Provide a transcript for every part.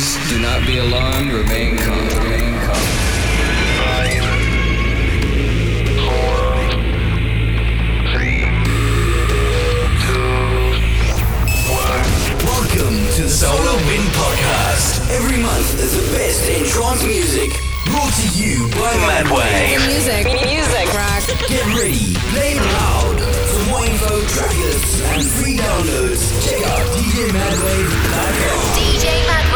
Please do not be alarmed. Remain calm. Remain calm. Five, four, three, two, one. Welcome to the Solar Wind Podcast. Every month there's the best in trance music. Brought to you by Madwave. Music. Music. Rock. Get ready, play loud. For more info, track lists, and free downloads, check out DJMadwave.com. DJMadwave.com.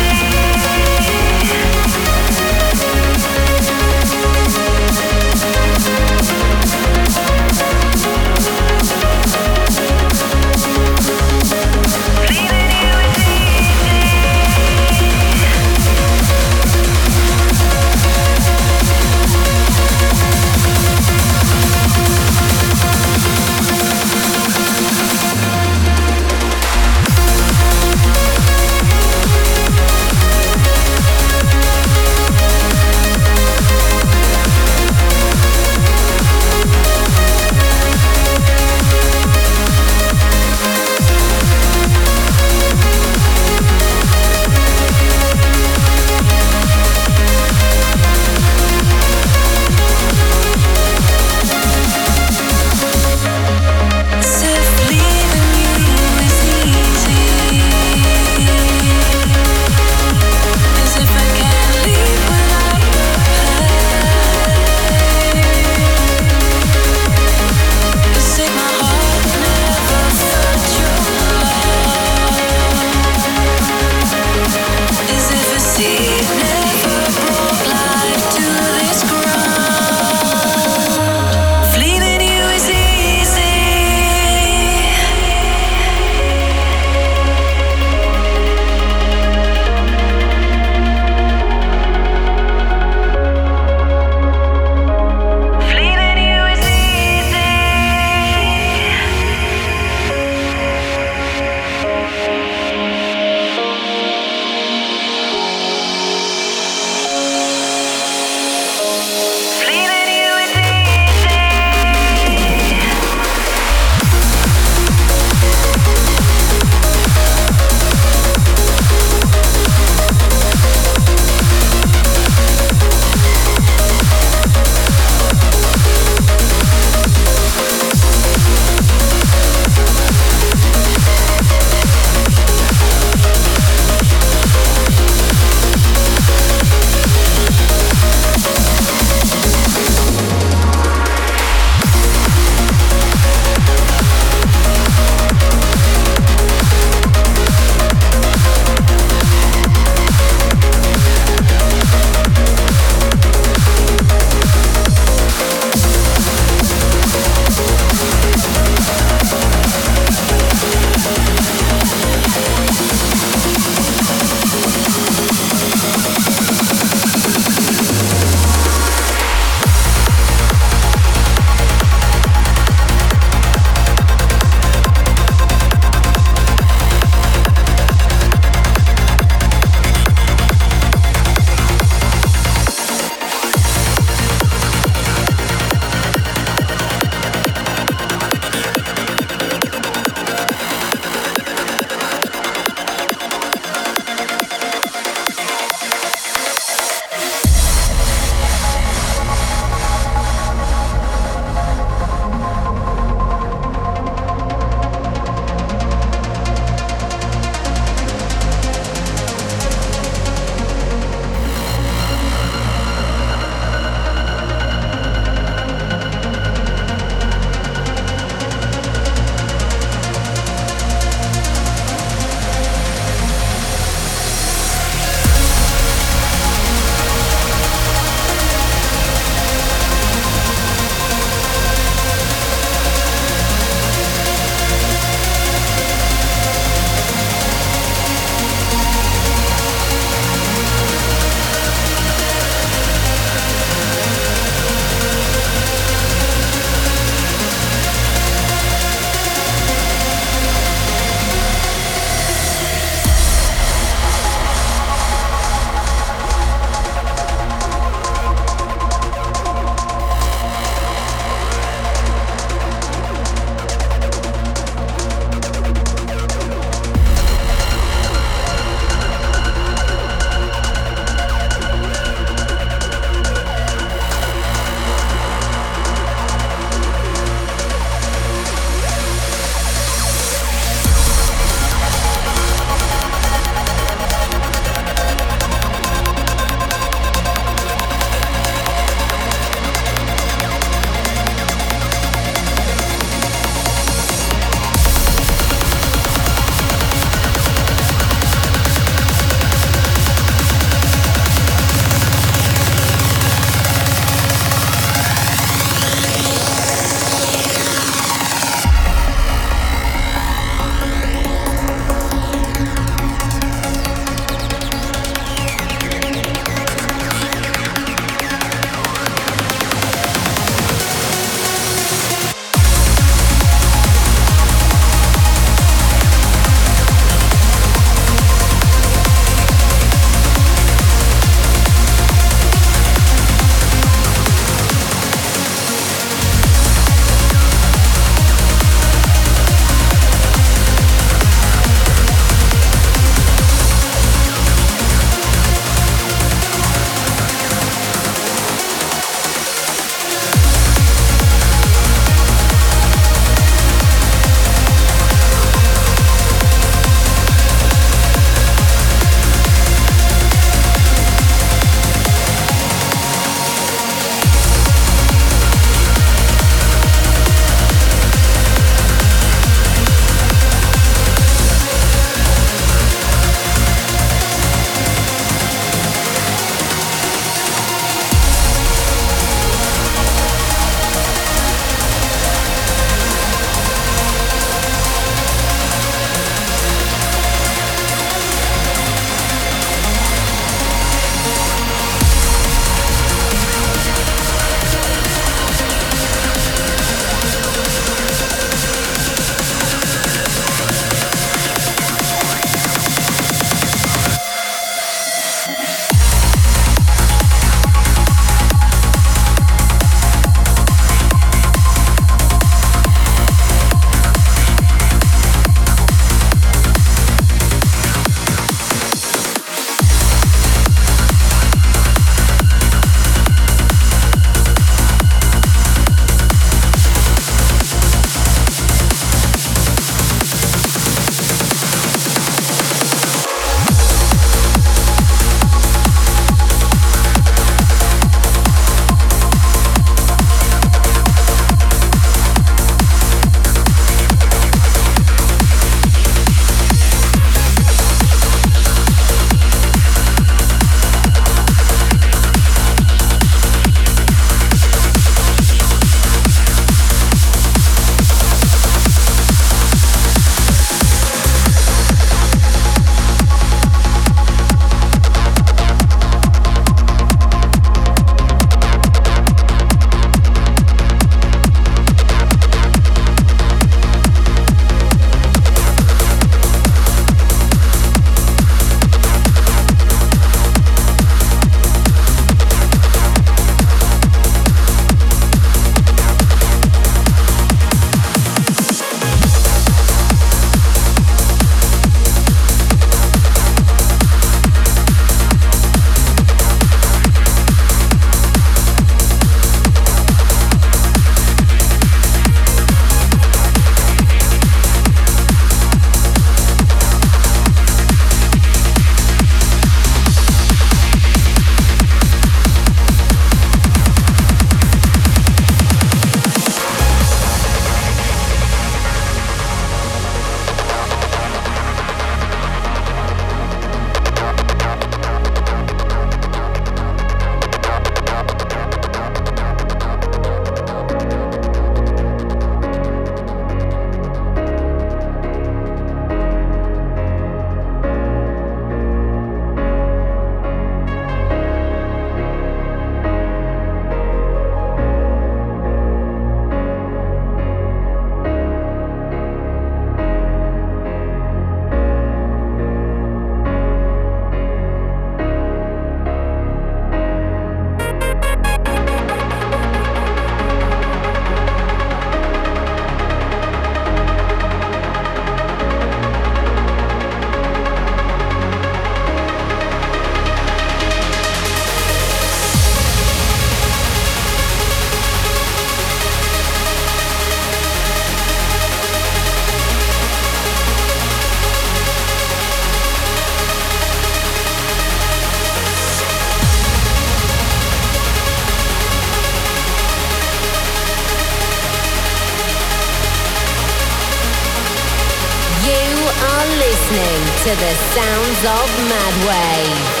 are listening to the sounds of Madwave.